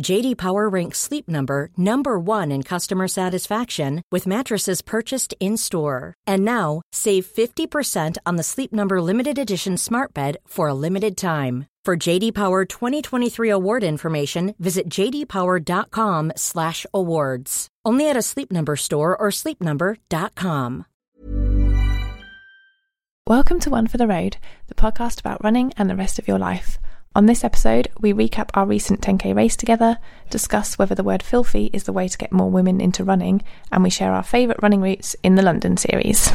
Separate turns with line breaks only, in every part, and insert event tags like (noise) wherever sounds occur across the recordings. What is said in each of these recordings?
JD Power ranks Sleep Number number 1 in customer satisfaction with mattresses purchased in-store. And now, save 50% on the Sleep Number limited edition Smart Bed for a limited time. For JD Power 2023 award information, visit jdpower.com/awards. Only at a Sleep Number store or sleepnumber.com.
Welcome to One for the Road, the podcast about running and the rest of your life. On this episode, we recap our recent 10k race together, discuss whether the word filthy is the way to get more women into running, and we share our favourite running routes in the London series.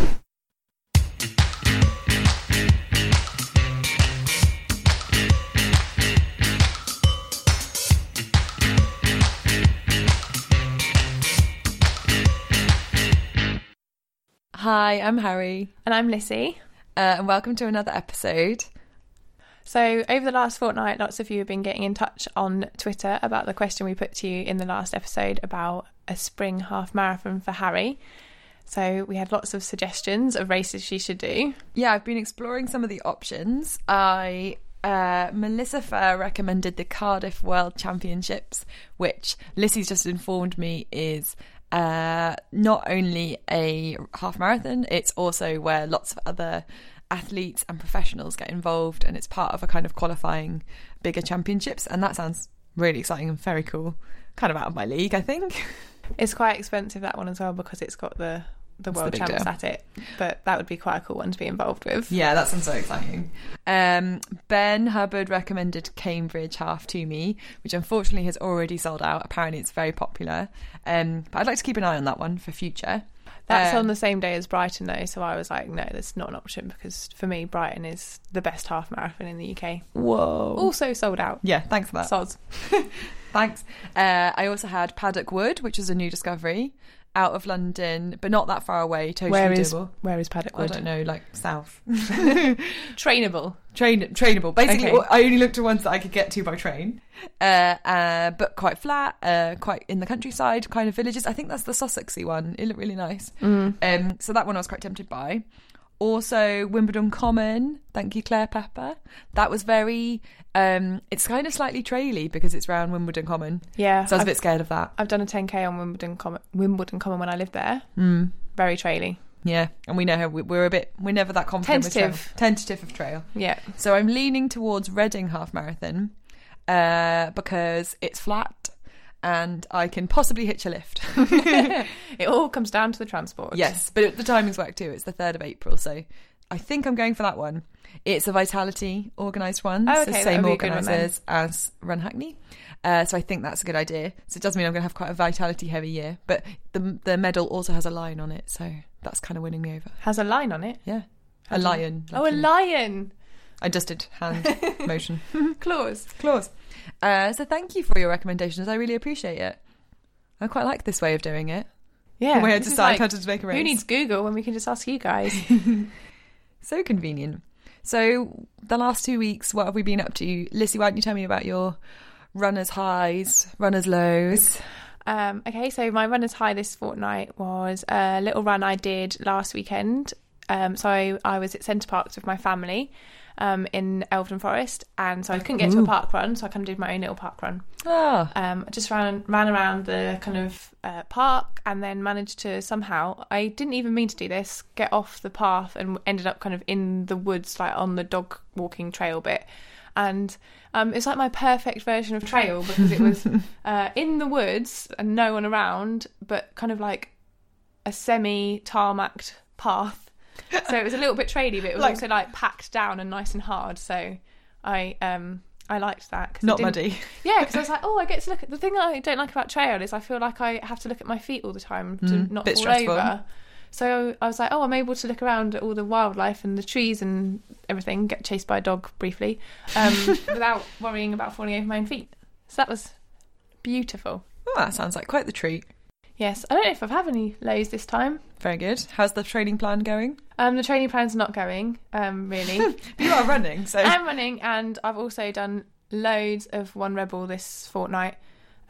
Hi, I'm Harry,
And I'm Lissy.
uh, and welcome to another episode.
So, over the last fortnight, lots of you have been getting in touch on Twitter about the question we put to you in the last episode about a spring half marathon for Harry. So, we had lots of suggestions of races she should do.
Yeah, I've been exploring some of the options. I uh, Melissa Fair recommended the Cardiff World Championships, which Lissy's just informed me is uh, not only a half marathon, it's also where lots of other athletes and professionals get involved, and it's part of a kind of qualifying bigger championships. And that sounds really exciting and very cool. Kind of out of my league, I think. (laughs)
It's quite expensive, that one as well, because it's got the, the
the
world
big
champs
deal.
at it. But that would be quite a cool one to be involved with.
Yeah, that sounds so exciting. Um, ben Hubbard recommended Cambridge Half to me, which unfortunately has already sold out. Apparently, it's very popular. Um, but I'd like to keep an eye on that one for future.
That's
Um,
on the same day as Brighton, though. So I was like, no, that's not an option because for me, Brighton is the best half marathon in the UK.
Whoa.
Also sold out.
Yeah, thanks for that.
Sods. (laughs) (laughs)
Thanks. Uh, I also had Paddock Wood, which is a new discovery out of London, but not that far away. Totally
Where is
doable.
where is Paddock Wood?
I don't know, like south. (laughs)
Trainable.
Train trainable. Basically,
Okay.
I only looked at ones that I could get to by train, uh, uh, but quite flat, uh, quite in the countryside, kind of villages. I think that's the Sussexy one. It looked really nice. Um, so that one I was quite tempted by. Also, Wimbledon Common. Thank you, Claire Pepper. That was very. Um, it's kind of slightly traily because it's round Wimbledon Common.
Yeah,
So I was a
I've,
bit scared of that.
I've done a 10k on Wimbledon Common, Wimbledon Common when I lived there.
Mm.
Very traily.
Yeah, and we know how we, we're a bit. We're never that confident. with trail.
Tentative.
Tentative of trail.
Yeah,
So I'm leaning towards Reading Half Marathon uh, because it's flat and I can possibly hitch a lift. (laughs) (laughs)
it all comes down to the transport.
yes, but the timings work too. It's the 3rd of April, so I think I'm going for that one. It's a Vitality organised one,
Oh,
so
okay, that
same
would be a good one then.
organisers as Run Hackney. Uh, so I think that's a good idea. So it does mean I'm going to have quite a Vitality heavy year, but the the medal also has a lion on it, so that's kind of winning me over.
has a line on it.
Yeah, a lion.
oh, a
in-
lion
I just did hand (laughs) motion.
Claws.
Claws. Uh, so thank you for your recommendations. I really appreciate it. I quite like this way of doing it.
Yeah,
the way I decide
like,
how to make a race.
Who needs Google when we can just ask you guys? (laughs) (laughs)
So convenient. So the last two weeks, what have we been up to? Lissy, why don't you tell me about your runners' highs, runners' lows?
Um, okay, so my runner's high this fortnight was a little run I did last weekend. Um, so I, I was at Center Parcs with my family um, in Elveden Forest, and so I couldn't get to a park run, so I kind of did my own little park run.
Ah,
Um, I just ran ran around the kind of uh, park, and then managed to somehow I didn't even mean to do this get off the path and ended up kind of in the woods, like on the dog walking trail bit. And um, it's like my perfect version of trail because it was (laughs) uh, in the woods and no one around, but kind of like a semi tarmacked path. So it was a little bit traily, but it was
Like-
also like packed down and nice and hard. So I um I liked that. 'cause
not muddy.
yeah, because I was (laughs) like, oh, I get to look at the thing I don't like about trail is I feel like I have to look at my feet all the time to
Mm,
not fall
stressful.
over. So I was like, oh, I'm able to look around at all the wildlife and the trees and everything. Get chased by a dog briefly, um, (laughs) without worrying about falling over my own feet. So that was beautiful.
Oh, that sounds like quite the treat.
Yes, I don't know if I've had any lows this time.
Very good. How's the training plan going?
Um, the training plan's not going, um, really. (laughs)
You are running, so
I'm running, and I've also done loads of One Rebel this fortnight,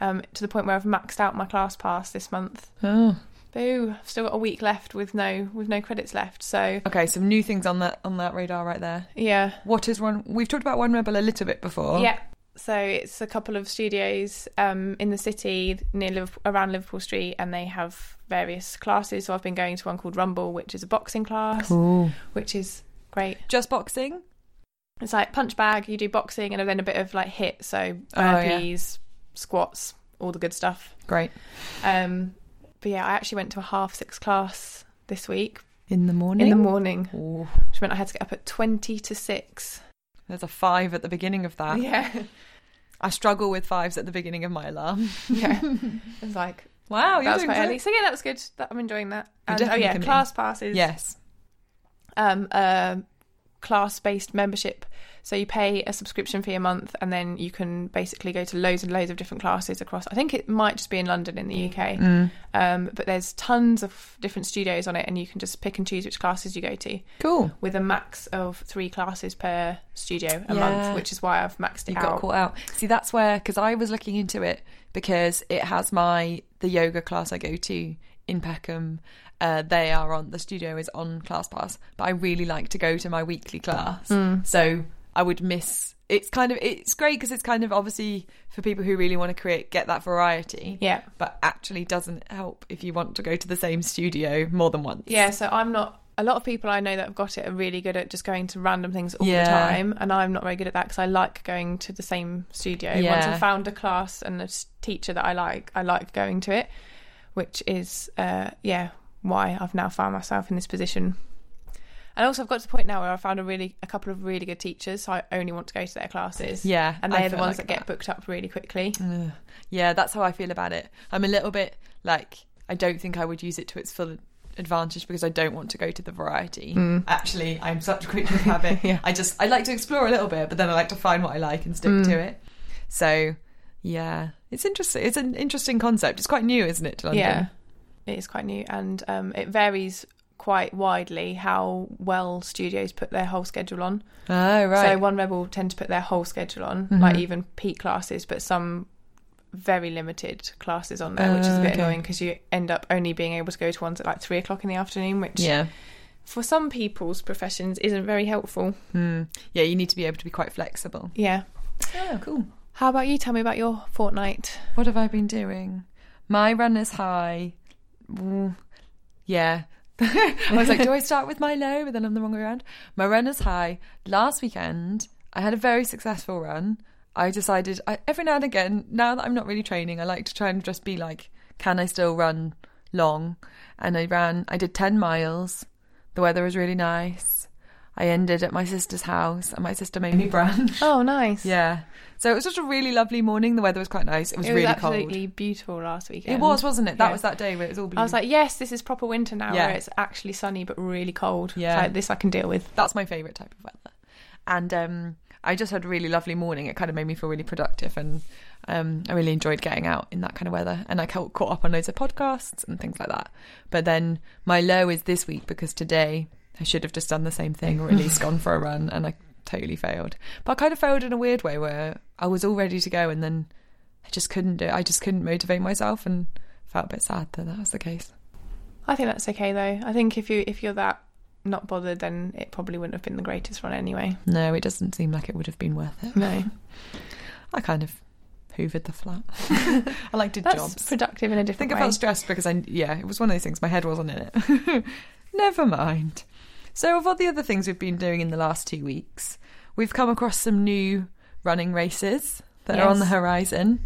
um, to the point where I've maxed out my class pass this month.
oh.
Boo! I've still got a week left with no with no credits left. So
okay. Some new things on that on that radar right there.
yeah,
What is one? We've talked about one rebel a little bit before.
yeah. So it's a couple of studios um, in the city near Liverpool, around Liverpool Street, and they have various classes. So I've been going to one called Rumble, which is a boxing class,
Cool.
which is great.
Just boxing.
It's like punch bag. You do boxing, and then a bit of like HIIT. So
Oh, yeah.
burpees, squats, all the good stuff.
Great.
Um, but yeah, I actually went to a half six class this week
In the morning.
in the morning,
Ooh.
which meant I had to get up at twenty to six.
There's a five at the beginning of that.
Yeah, (laughs)
I struggle with fives at the beginning of my alarm.
yeah. (laughs) It's like
Wow, you're doing
quite early. So yeah, that was good. That, I'm enjoying that. And oh yeah, class passes.
Yes.
Um, a class based membership. So you pay a subscription fee a month, and then you can basically go to loads and loads of different classes across. I think it might just be in London in the UK,
Mm.
um, but there's tons of different studios on it, and you can just pick and choose which classes you go to.
Cool.
with a max of three classes per studio a
Yeah.
month, which is why I've maxed it
You got
out.
caught out. See, that's where because I was looking into it because it has my the yoga class I go to in Peckham. Uh, they are on the studio is on ClassPass, but I really like to go to my weekly class.
Mm.
So I would miss. It's kind of it's great because it's kind of obviously for people who really want to create get that variety.
Yeah.
But actually doesn't help if you want to go to the same studio more than once.
Yeah, so I'm not. A lot of people I know that have got it are really good at just going to random things all
Yeah.
the time, and I'm not very good at that because I like going to the same studio. Once I've found a class and a teacher that I like, I like going to it, which is, uh, yeah, why I've now found myself in this position. And also, I've got to the point now where I found a really a couple of really good teachers, so I only want to go to their classes.
Yeah,
and they're the ones
like
that get booked up really quickly.
Ugh. Yeah, that's how I feel about it. I'm a little bit like I don't think I would use it to its full advantage because I don't want to go to the variety. Actually, I'm such a creature of habit.
Yeah.
I just I like to explore a little bit, but then I like to find what I like and stick to it. So, yeah, it's interesting. It's an interesting concept. It's quite new, isn't it, to London?
Yeah, it is quite new, and um, it varies quite widely how well studios put their whole schedule on.
Oh, right.
So One Rebel tend to put their whole schedule on,
Mhm.
like even peak classes, but some very limited classes on there, which is a
Oh,
bit
okay.
annoying because you end up only being able to go to ones at like three o'clock in the afternoon, which
yeah.
for some people's professions isn't very helpful.
Hmm. Yeah, you need to be able to be quite flexible.
Yeah.
Oh, cool.
How about you? Tell me about your fortnight.
What have I been doing? My runner's high. Ooh, yeah. (laughs) I was like, do I start with my low? But then I'm the wrong way around. My run is high. Last weekend, I had a very successful run. I decided I, every now and again, now that I'm not really training, I like to try and just be like, can I still run long? And I ran, I did 10 miles. The weather was really nice. I ended at my sister's house and my sister made me brunch.
Oh, nice.
Yeah. So it was just a really lovely morning. The weather was quite nice. It was,
It was
really
absolutely
cold.
beautiful last weekend.
It was, wasn't it? That
Yeah.
was that day where it was all blue.
I was like, yes, this is proper winter now,
Yeah.
where it's actually sunny but really cold.
Yeah.
like, this I can deal with.
that's my favourite type of weather. And um, I just had a really lovely morning. It kind of made me feel really productive, and um, I really enjoyed getting out in that kind of weather. And I ca- caught up on loads of podcasts and things like that. But then my low is this week because today I should have just done the same thing, or at least (laughs) gone for a run, and I totally failed. But I kind of failed in a weird way where I was all ready to go, and then I just couldn't do. it. I just couldn't motivate myself, and felt a bit sad that that was the case.
I think that's okay though. I think if you if you're that not bothered, then it probably wouldn't have been the greatest run anyway.
No, it doesn't seem like it would have been worth it.
No, (laughs)
I kind of hoovered the flat. (laughs) I like did
that's
jobs.
productive in a different I
think I felt stressed because I yeah, it was one of those things. My head wasn't in it. (laughs) Never mind. So of all the other things we've been doing in the last two weeks, we've come across some new running races that are on the horizon.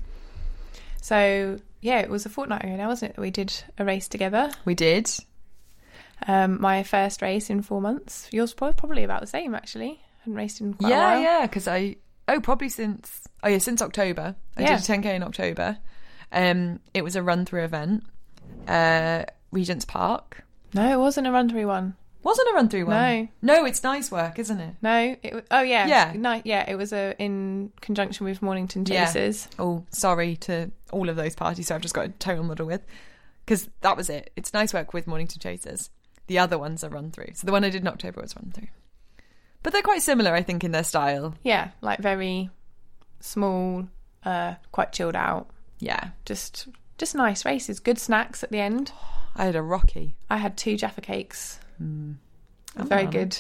So yeah, it was a fortnight ago now, wasn't it? that We did a race together.
We did.
Um, my first race in four months. Yours prob- probably about the same actually. hadn't raced in quite a
yeah, yeah. Because I oh probably since oh yeah since October. I
Yeah.
did a 10k in October. Um, it was a run through event. Uh, Regent's Park.
No, it wasn't a run through one.
Wasn't a run through one.
No.
No, it's nice work, isn't it?
No, it oh yeah,
Yeah.
no, yeah. It was a in conjunction with Mornington
Yeah.
Chasers.
Oh, sorry to all of those parties so I've just got a total muddle with. Because that was it. It's nice work with Mornington Chasers. The other ones are run through. So the one I did in October was run through. But they're quite similar, I think, in their style.
Yeah, like very small, uh, quite chilled out.
Yeah.
Just just nice races. Good snacks at the end.
I had a Rocky.
I had two Jaffa cakes.
I'm
Very
on.
good.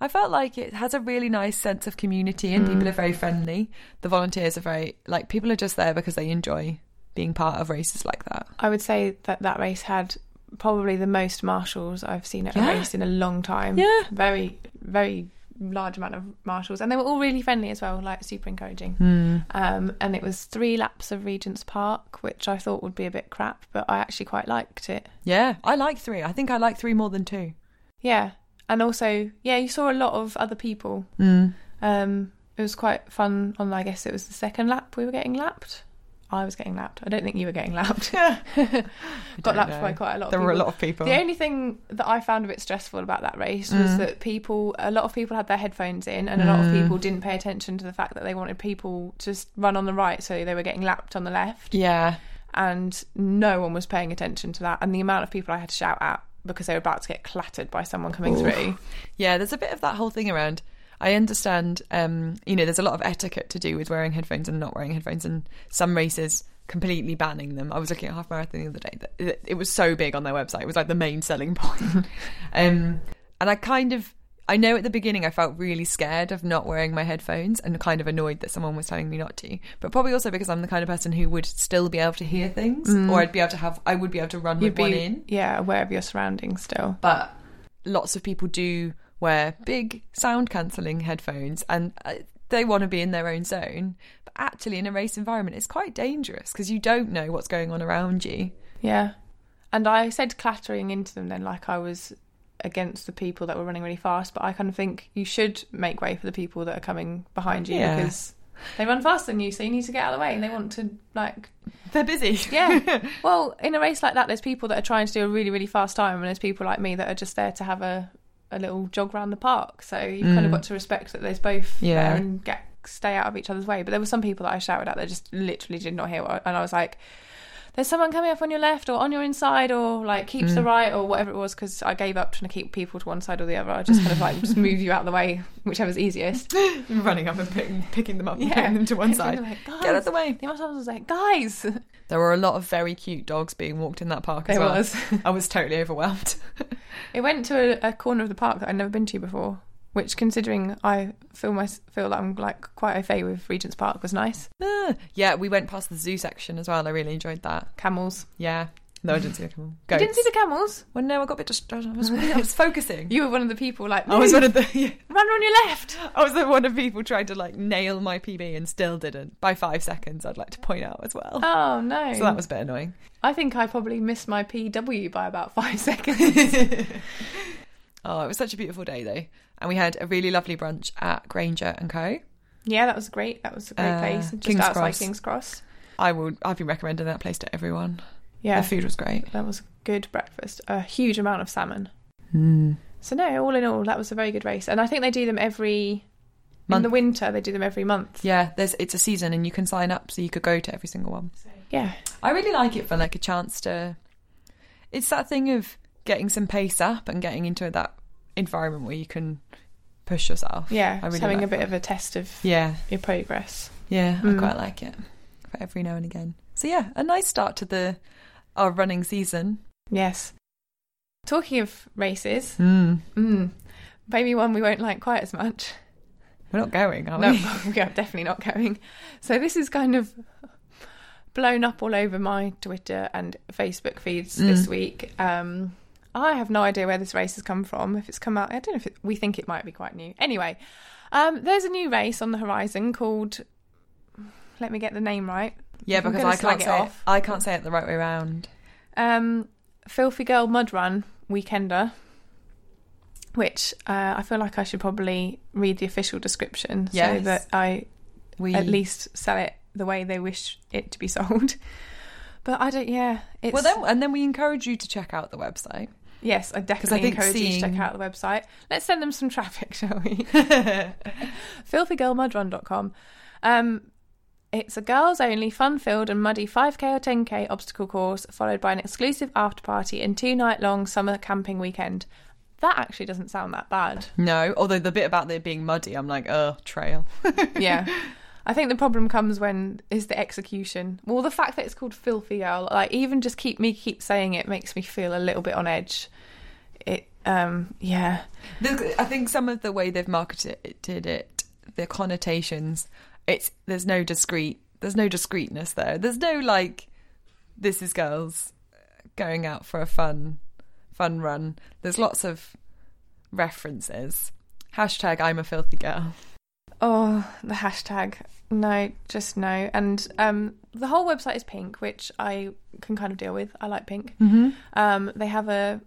I felt like it has a really nice sense of community and people mm. are very friendly. The volunteers are very, like, people are just there because they enjoy being part of races like that.
I would say that that race had probably the most marshals I've seen at
Yeah.
a race in a long time.
Yeah.
Very, very large amount of marshals. And they were all really friendly as well, like super encouraging.
Hmm.
Um, and it was three laps of Regent's Park, which I thought would be a bit crap, but I actually quite liked it.
Yeah, I like three. I think I like three more than two.
Yeah. And also, yeah, you saw a lot of other people.
Mm.
Um, it was quite fun on, I guess it was the second lap we were getting lapped. I was getting lapped. I don't think you were getting lapped. (laughs) (laughs) Got lapped by quite a lot of
There were a lot of people.
The only thing that I found a bit stressful about that race was
Mm.
that people, a lot of people had their headphones in, and a lot of
Mm.
people didn't pay attention to the fact that they wanted people to run on the right, so they were getting lapped on the left,
Yeah.
and no one was paying attention to that. And the amount of people I had to shout at because they were about to get clattered by someone coming
Oof.
through.
Yeah, there's a bit of that whole thing around. I understand, um, you know, there's a lot of etiquette to do with wearing headphones and not wearing headphones, and some races completely banning them. I was looking at half marathon the other day. that- It, was so big on their website. It was like the main selling (laughs) point. um, and I kind of, I know at the beginning I felt really scared of not wearing my headphones and kind of annoyed that someone was telling me not to. But probably also because I'm the kind of person who would still be able to hear things, or I'd be able to have, I would be able to run
Mm. You'd
with one in
yeah, aware of your surroundings still.
but lots of people do wear big sound cancelling headphones and uh, they want to be in their own zone but actually in a race environment it's quite dangerous because you don't know what's going on around you
Yeah. And I said clattering into them then like I was against the people that were running really fast, but I kind of think you should make way for the people that are coming behind you
Yeah.
because they run faster than you, so you need to get out of the way and they want to like
they're busy
Yeah. (laughs) well, in a race like that there's people that are trying to do a really, really fast time and there's people like me that are just there to have a, a little jog around the park. So you've kind of mm. got to respect that there's both
Yeah.
there and get stay out of each other's way. But there were some people that I shouted at that just literally did not hear what and I was like there's someone coming up on your left or on your inside or like keep to the mm. right or whatever it was because I gave up trying to keep people to one side or the other. I just kind of like just move you out of the way, whichever's easiest. (laughs)
running up and picking, picking them up and
Yeah.
putting them to one side
like,
get out of the way
The of was like, guys,
There were a lot of very cute dogs being walked in that park as
There
well.
was.
I was totally overwhelmed. (laughs)
It went to a, a corner of the park that I'd never been to before, which, considering I feel my feel that I'm like quite au fait with Regent's Park, was nice.
Ah, yeah, we went past the zoo section as well. I really enjoyed that.
Camels.
Yeah. No, I didn't see the camel.
You didn't see the camels?
Well, no, I got a bit distracted. I was, I was focusing. (laughs)
You were one of the people like,
I was one of the. (laughs) Yeah.
run on your left.
I was the one of the people trying to like nail my PB and still didn't by five seconds. I'd like to point out as well.
Oh no!
so that was a bit annoying.
I think I probably missed my PW by about five (laughs) seconds.
Oh, it was such a beautiful day though, and we had a really lovely brunch at Granger and Co.
yeah, that was great. That was a great
Uh,
place, just
King's
outside
Cross.
King's Cross.
I would. I've been recommending that place to everyone.
Yeah,
The food was great.
that was good breakfast. A huge amount of salmon.
Mm.
So no, all in all, that was a very good race, and I think they do them every in the winter. They do them every month.
Yeah, there's it's a season and you can sign up, so you could go to every single one.
Yeah,
I really like it for like a chance to. It's that thing of getting some pace up and getting into that environment where you can push yourself.
yeah.
I really
having
like
a bit
that.
of a test of
Yeah,
your progress.
yeah,
Mm.
I quite like it for every now and again. So yeah, a nice start to the our running season.
Yes. Talking of races,
Mm.
mm, maybe one we won't like quite as much.
We're not going, are
No,
we? (laughs)
we are definitely not going. So this is kind of blown up all over my Twitter and Facebook feeds this
Mm.
week. Um, I have no idea where this race has come from. If it's come out, I don't know if it, we think it might be quite new. Anyway, um, there's a new race on the horizon called. Let me get the name right.
Yeah, because I can't say it,
off.
I can't say it the right way around.
Um, Filthy Girl Mud Run Weekender, which uh, I feel like I should probably read the official description so that I
We
at least sell it the way they wish it to be (laughs) sold. But I don't. Yeah, it's
well, then and then we encourage you to check out the website.
Yes, I definitely
I
encourage you to check out the website. Let's send them some (laughs) traffic, shall we? (laughs) filthygirlmudrun.com. Um, it's a girls only, fun filled and muddy 5k or 10k obstacle course, followed by an exclusive after party and two night long summer camping weekend. That actually doesn't sound that bad.
No, although the bit about it being muddy, I'm like, oh, trail.
Yeah. (laughs) I think the problem comes when is the execution. Well, the fact that it's called Filthy Girl, like even just keep me keep saying it makes me feel a little bit on edge. It, um, yeah,
I think some of the way they've marketed it, the connotations, it's there's no discreet, there's no discreetness there. There's no like, this is girls going out for a fun, fun run. There's lots of references. Hashtag I'm a filthy girl.
Oh, the hashtag. No, just no. And um, the whole website is pink, which I can kind of deal with. I like pink.
Mm-hmm.
Um, they have a,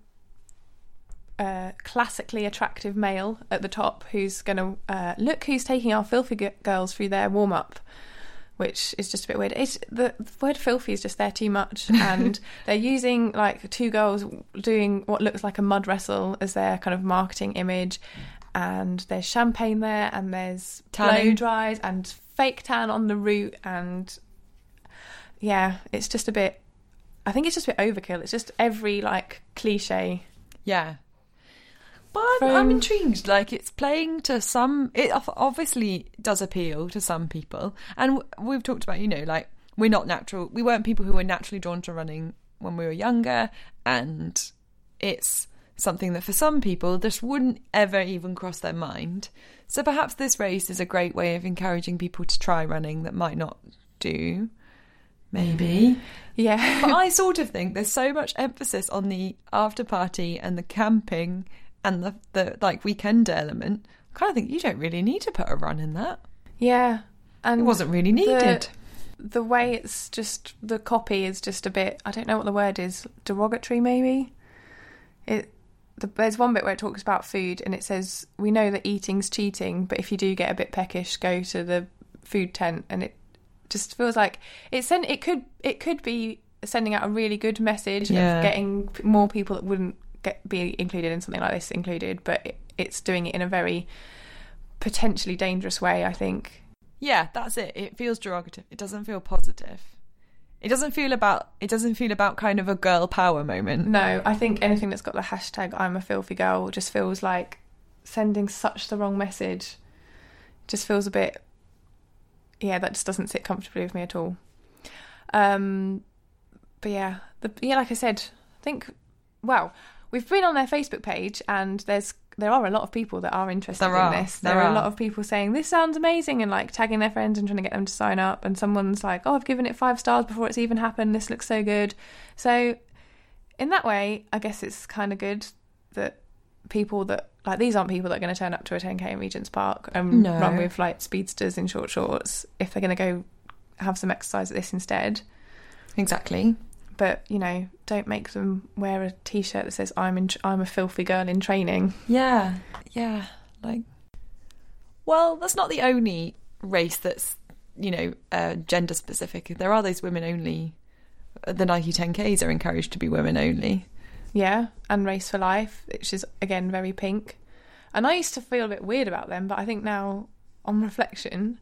a classically attractive male at the top who's going to uh, look who's taking our filthy g- girls through their warm up, which is just a bit weird. It's, the, the word filthy is just there too much, (laughs) and they're using like two girls doing what looks like a mud wrestle as their kind of marketing image. And there's champagne there, and there's blow dries and fake tan on the route, and yeah, it's just a bit. I think it's just a bit overkill. It's just every like cliche.
Yeah. But I'm, I'm intrigued. Like it's playing to some. It obviously does appeal to some people, and we've talked about. You know, like we're not natural. We weren't people who were naturally drawn to running when we were younger, and it's something that for some people just wouldn't ever even cross their mind. So perhaps this race is a great way of encouraging people to try running that might not do. Maybe.
Yeah, (laughs)
But I sort of think there's so much emphasis on the after party and the camping and the, the like weekend element. I kind of think you don't really need to put a run in that.
yeah, and
It wasn't really needed.
The, the way it's just the copy is just a bit. I don't know what the word is. Derogatory, maybe. It. The, there's one bit where it talks about food, and it says, "We know that eating's cheating, but if you do get a bit peckish, go to the food tent." And it just feels like it sent. It could. It could be sending out a really good message
Yeah.
of getting more people that wouldn't get be included in something like this included, but it, it's doing it in a very potentially dangerous way. I think.
Yeah, that's it. It feels derogative. It doesn't feel positive. It doesn't feel about. It doesn't feel about kind of a girl power moment.
No, I think anything that's got the hashtag I'm a filthy girl just feels like sending such the wrong message. Just feels a bit yeah, that just doesn't sit comfortably with me at all. Um but yeah, the, yeah, like I said, I think well, we've been on their Facebook page, and there's there are a lot of people that are interested
There
in
are,
this.
there
There, are
are.
a lot of people saying this sounds amazing and like tagging their friends and trying to get them to sign up. And someone's like, "Oh, I've given it five stars before it's even happened. This looks so good." So, in that way, I guess it's kind of good that people that like these aren't people that are going to turn up to a 10k in Regent's Park and
No.
run with like speedsters in short shorts if they're going to go have some exercise at this instead
Exactly.
But you know don't make them wear a t-shirt that says i'm in i'm a filthy girl in training
Yeah, yeah. Like, well, that's not the only race that's you know uh, gender specific. There are those women only. The Nike 10Ks are encouraged to be women only.
yeah and race for life which is again very pink and i used to feel a bit weird about them but i think now on reflection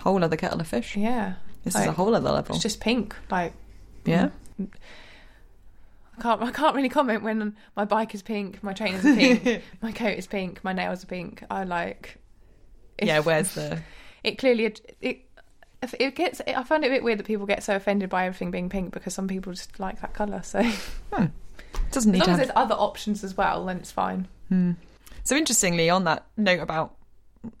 Whole other kettle of fish.
yeah
This is a whole other level.
it's just pink like
yeah.
I can't, I can't really comment when my bike is pink, my trainers are pink, (laughs) my coat is pink, my nails are pink. I like. if-
Yeah. Where's the? (laughs)
it clearly it if it gets I find it a bit weird that people get so offended by everything being pink because some people just like that colour. So as
Doesn't need as
long
to
as there's other options as well, then it's fine. Hmm.
So interestingly, on that note about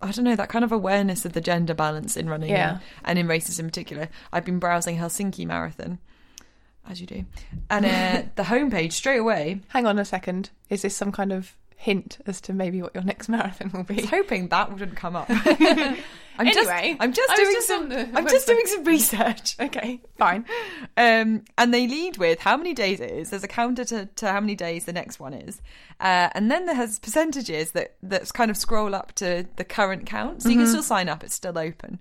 I don't know that kind of awareness of the gender balance in running
Yeah.
and, and in races in particular, I've been browsing Helsinki Marathon, as you do, and uh, (laughs) the homepage straight away.
Hang on a second. Is this some kind of hint as to maybe what your next (laughs) marathon will be?
I was hoping that wouldn't come up. I'm
Anyway,
just, I'm just doing
just
some, (laughs) I'm just doing some research.
Okay, fine.
Um, and they lead with how many days it is. There's a counter to, to how many days the next one is, uh, and then there has percentages that that's kind of scroll up to the current count. So you can still sign up; it's still open.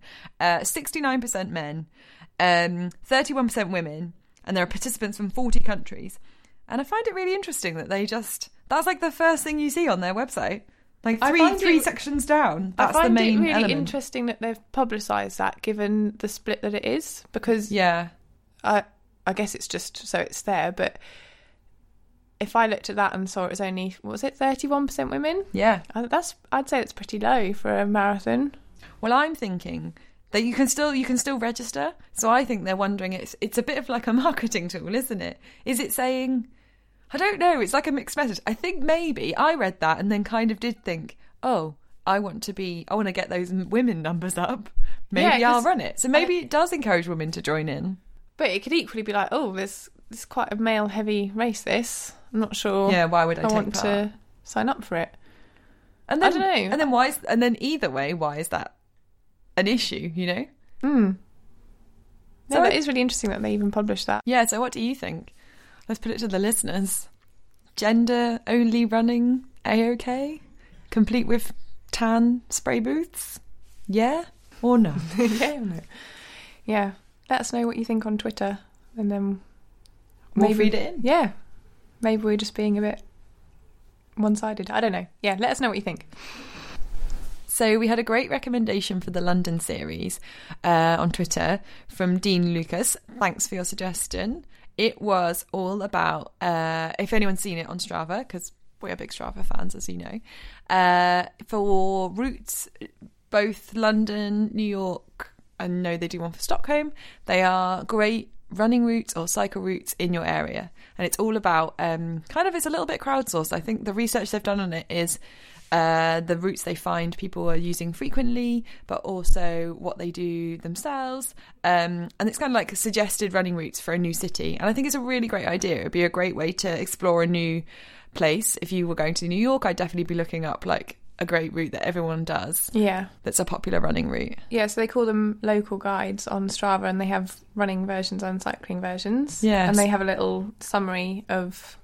Sixty nine percent men, thirty one percent women, and there are participants from forty countries. And I find it really interesting that they just that's like the first thing you see on their website. Like
I
three three
it-
sections down.
I
That's
find
the main
it really
element.
interesting that they've publicised that, given the split that it is, because
Yeah.
I I guess it's just so it's there, but if I looked at that and saw it was only what was it thirty one percent women,
Yeah.
I- that's I'd say it's pretty low for a marathon.
Well, I'm thinking that you can still you can still register. So I think they're wondering it's it's a bit of like a (laughs) marketing tool, isn't it? Is it saying I don't know, it's like a mixed message. I think maybe I read that and then kind of did think, "Oh, I want to be I want to get those women numbers up. Maybe
Yeah,
I'll run it." So maybe it does encourage women to join in.
But it could equally be like, oh, this this is quite a male heavy race. This I'm not sure.
Yeah, why would I
I want
part?
to sign up for it.
And
I dunno.
And then why is and then either way, why is that an issue, you know?
Hmm.
So
that is really interesting that they even published that.
Yeah, so what do you think? Let's put it to the listeners. Gender only running A OK? Complete with tan spray booths? Yeah or no? (laughs)
yeah, no. yeah. Let us know what you think on Twitter, and then
We'll feed it in.
Yeah, maybe we're just being a bit one-sided. I don't know. Yeah, let us know what you think.
So we had a great recommendation for the London series uh, on Twitter from Dean Lucas. Thanks for your suggestion. It was all about uh, if anyone's seen it on Strava because we're big Strava fans, as you know. Uh, for routes, both London, New York, I know they do one for Stockholm. They are great running routes or cycle routes in your area, and it's all about um, kind of it's a little bit crowdsourced. I think the research they've done on it is uh, the routes they find people are using frequently, but also what they do themselves. Um, and it's kind of like suggested running routes for a new city. And I think it's a really great idea. It would be a great way to explore a new place. If you were going to New York, I'd definitely be looking up like a great route that everyone does
Yeah,
that's a popular running route.
yeah. So they call them local guides on Strava, and they have running versions and cycling versions.
Yes.
and they have a little summary of.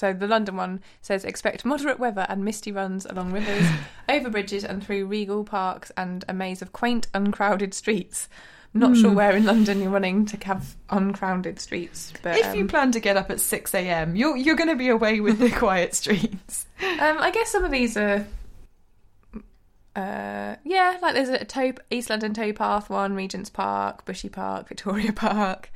So the London one says expect moderate weather and misty runs along rivers, (laughs) over bridges, and through regal parks and a maze of quaint, uncrowded streets. Not
Hmm.
sure where in London you're running to have uncrowded streets, but
If you
um,
plan to get up at 6 a.m., you're, you're going to be away with the (laughs) quiet streets.
Um, I guess some of these are. Uh, yeah, like there's a tow, East London towpath one, Regent's Park, Bushy Park, Victoria Park,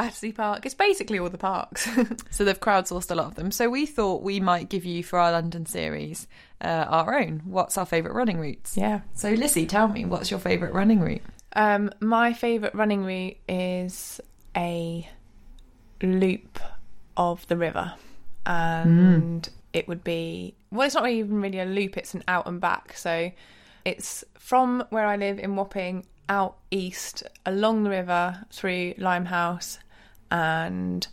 Battersea Park. It's basically all the parks. (laughs)
So they've crowdsourced a lot of them. So we thought we might give you for our London series uh, our own. What's our favourite running routes?
yeah.
So Lissy, tell me, what's your favourite running route?
Um, my favourite running route is a loop of the river, and it would be well, it's not really even really a loop; it's an out and back. So it's from where I live in Wapping out east along the river through Limehouse and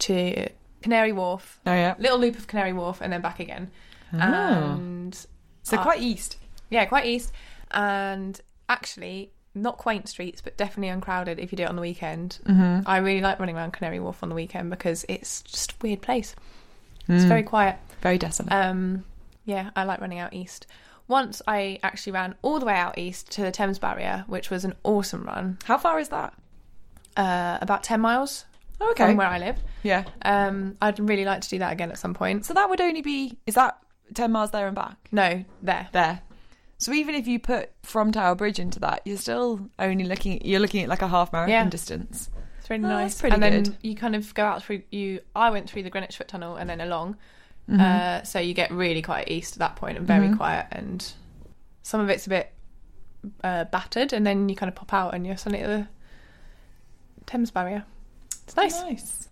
to Canary Wharf.
Oh yeah.
Little loop of Canary Wharf and then back again. And
So
uh,
quite east.
yeah, quite east. And actually, not quaint streets, but definitely uncrowded if you do it on the weekend. Mm-hmm. I really like running around Canary Wharf on the weekend because it's just a weird place. It's very quiet.
Very desolate.
Um, yeah, I like running out east. Once I actually ran all the way out east to the Thames Barrier, which was an awesome run.
How far is that?
Uh, about 10 miles
Oh, okay.
from where I live.
Yeah.
Um, I'd really like to do that again at some point.
So that would only be is that ten miles there and back?
No, there.
There. So even if you put from Tower Bridge into that, you're still only looking at you're looking at like a half marathon
Yeah.
distance.
It's really
Oh,
nice.
that's pretty
and then
good.
you kind of go out through you. I went through the Greenwich Foot Tunnel and then along,
Mm-hmm.
uh, so you get really quite east at that point and very
Mhm.
quiet. And some of it's a bit uh, battered, and then you kind of pop out and you're suddenly at the Thames Barrier. It's nice.
Nice.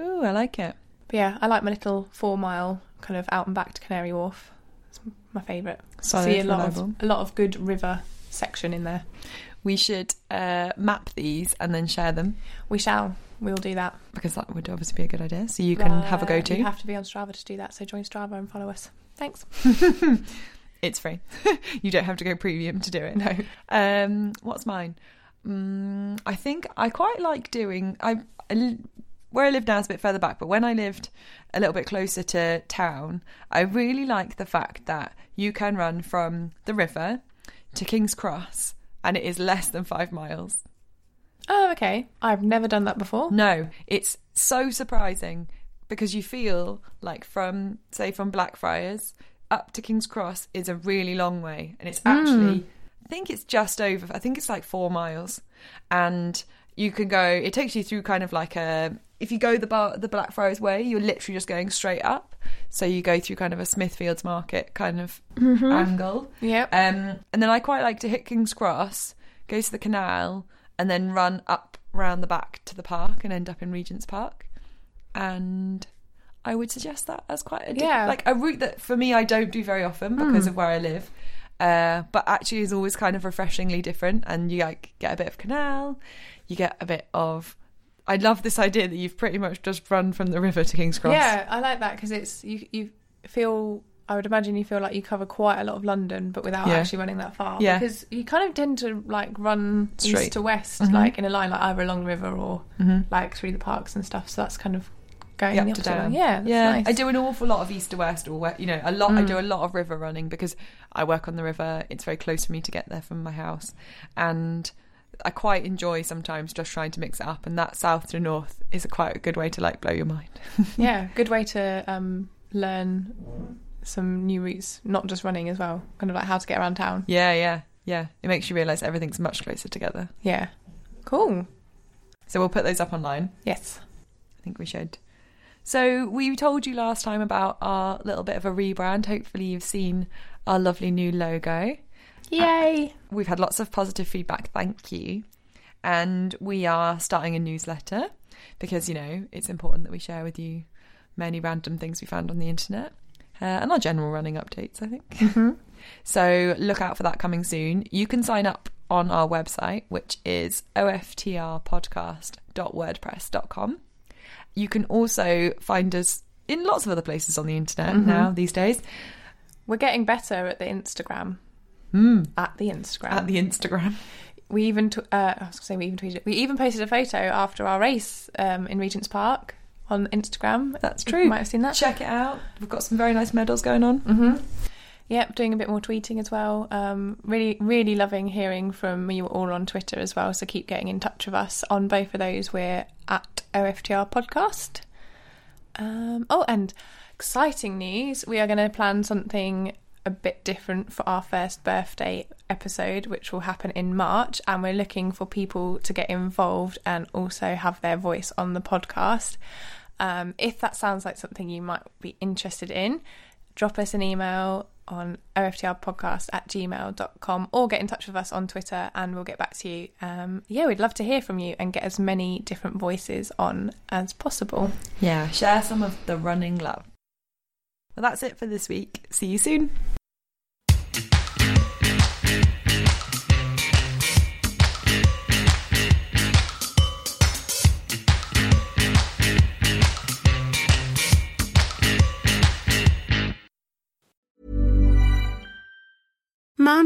Ooh, I like it.
But yeah, I like my little four mile kind of out and back to Canary Wharf. It's my favourite.
Solid,
See a lot of a lot of good river section in there.
We should uh, map these and then share them
We shall. We'll do that.
because that would obviously be a good idea. So you can have a
Uh,
go to.
You have to be on Strava to do that, so join Strava and follow us. Thanks. (laughs)
It's free. (laughs) you don't have to go premium to do it. No. (laughs) Um, what's mine? Mm, I think I quite like doing. I, I where I live now is a bit further back, but when I lived a little bit closer to town, I really like the fact that you can run from the river to King's Cross, and it is less than five miles.
Oh, okay. I've never done that before.
No, it's so surprising because you feel like from say from Blackfriars up to King's Cross is a really long way, and it's actually I think it's just over. I think it's like four miles, and you can go. It takes you through kind of like a. If you go the bar, the Blackfriars way, you're literally just going straight up. So you go through kind of a Smithfields Market kind of angle.
Yeah.
Um, and then I quite like to hit King's Cross, go to the canal, and then run up round the back to the park and end up in Regent's Park. And I would suggest that as quite a
Yeah.
like a route that for me I don't do very often because of where I live. Uh, but actually is always kind of refreshingly different, and you like get a bit of canal, you get a bit of. I love this idea that you've pretty much just run from the river to King's Cross.
Yeah, I like that because it's you. You feel. I would imagine you feel like you cover quite a lot of London, but without
Yeah.
actually running that far.
Yeah.
Because you kind of tend to like run
Straight.
east to west,
Mhm.
like in a line, like either along the river or
Mhm.
like through the parks and stuff. So that's kind of going
Yeah, up to down.
Yeah, that's
yeah.
nice.
I do an awful lot of east to west, or you know, a lot. I
Mm.
do a lot of river running because I work on the river. It's very close for me to get there from my house, and I quite enjoy sometimes just trying to mix it up. And that south to north is a quite a good way to like blow your mind. (laughs)
yeah, good way to um, learn some new routes, not just running as well. Kind of like how to get around town.
Yeah, yeah, yeah. It makes you realise everything's much closer together.
Yeah, cool.
So we'll put those up online.
Yes.
I think we should. So we told you last time about our little bit of a rebrand. Hopefully you've seen our lovely new logo.
Yay.
We've had lots of positive feedback, thank you. And we are starting a newsletter because, you know, it's important that we share with you many random things we found on the internet uh, and our general running updates, I think. (laughs) So look out for that coming soon. You can sign up on our website, which is oftrpodcast.wordpress.com. You can also find us in lots of other places on the internet now these days.
We're getting better at the Instagram.
Mm,
At the Instagram.
at the Instagram.
we even, t- uh, I was going to say we even tweeted. We even posted a photo after our race um, in Regent's Park on Instagram.
That's true.
You might have seen that.
Check it out. We've got some very nice medals going on.
hmm Yep, doing a bit more tweeting as well. Um, really, really loving hearing from you all on Twitter as well. So keep getting in touch with us on both of those. We're at OFTR Podcast. Um, oh, and exciting news! We are going to plan something a bit different for our first birthday episode, which will happen in March. And we're looking for people to get involved and also have their voice on the podcast. Um, if that sounds like something you might be interested in, drop us an email on oftrpodcast at gmail.com or get in touch with us on Twitter and we'll get back to you. Um, yeah, we'd love to hear from you and get as many different voices on as possible.
Yeah, share some of the running love. Well, that's it for this week. See you soon.
Mom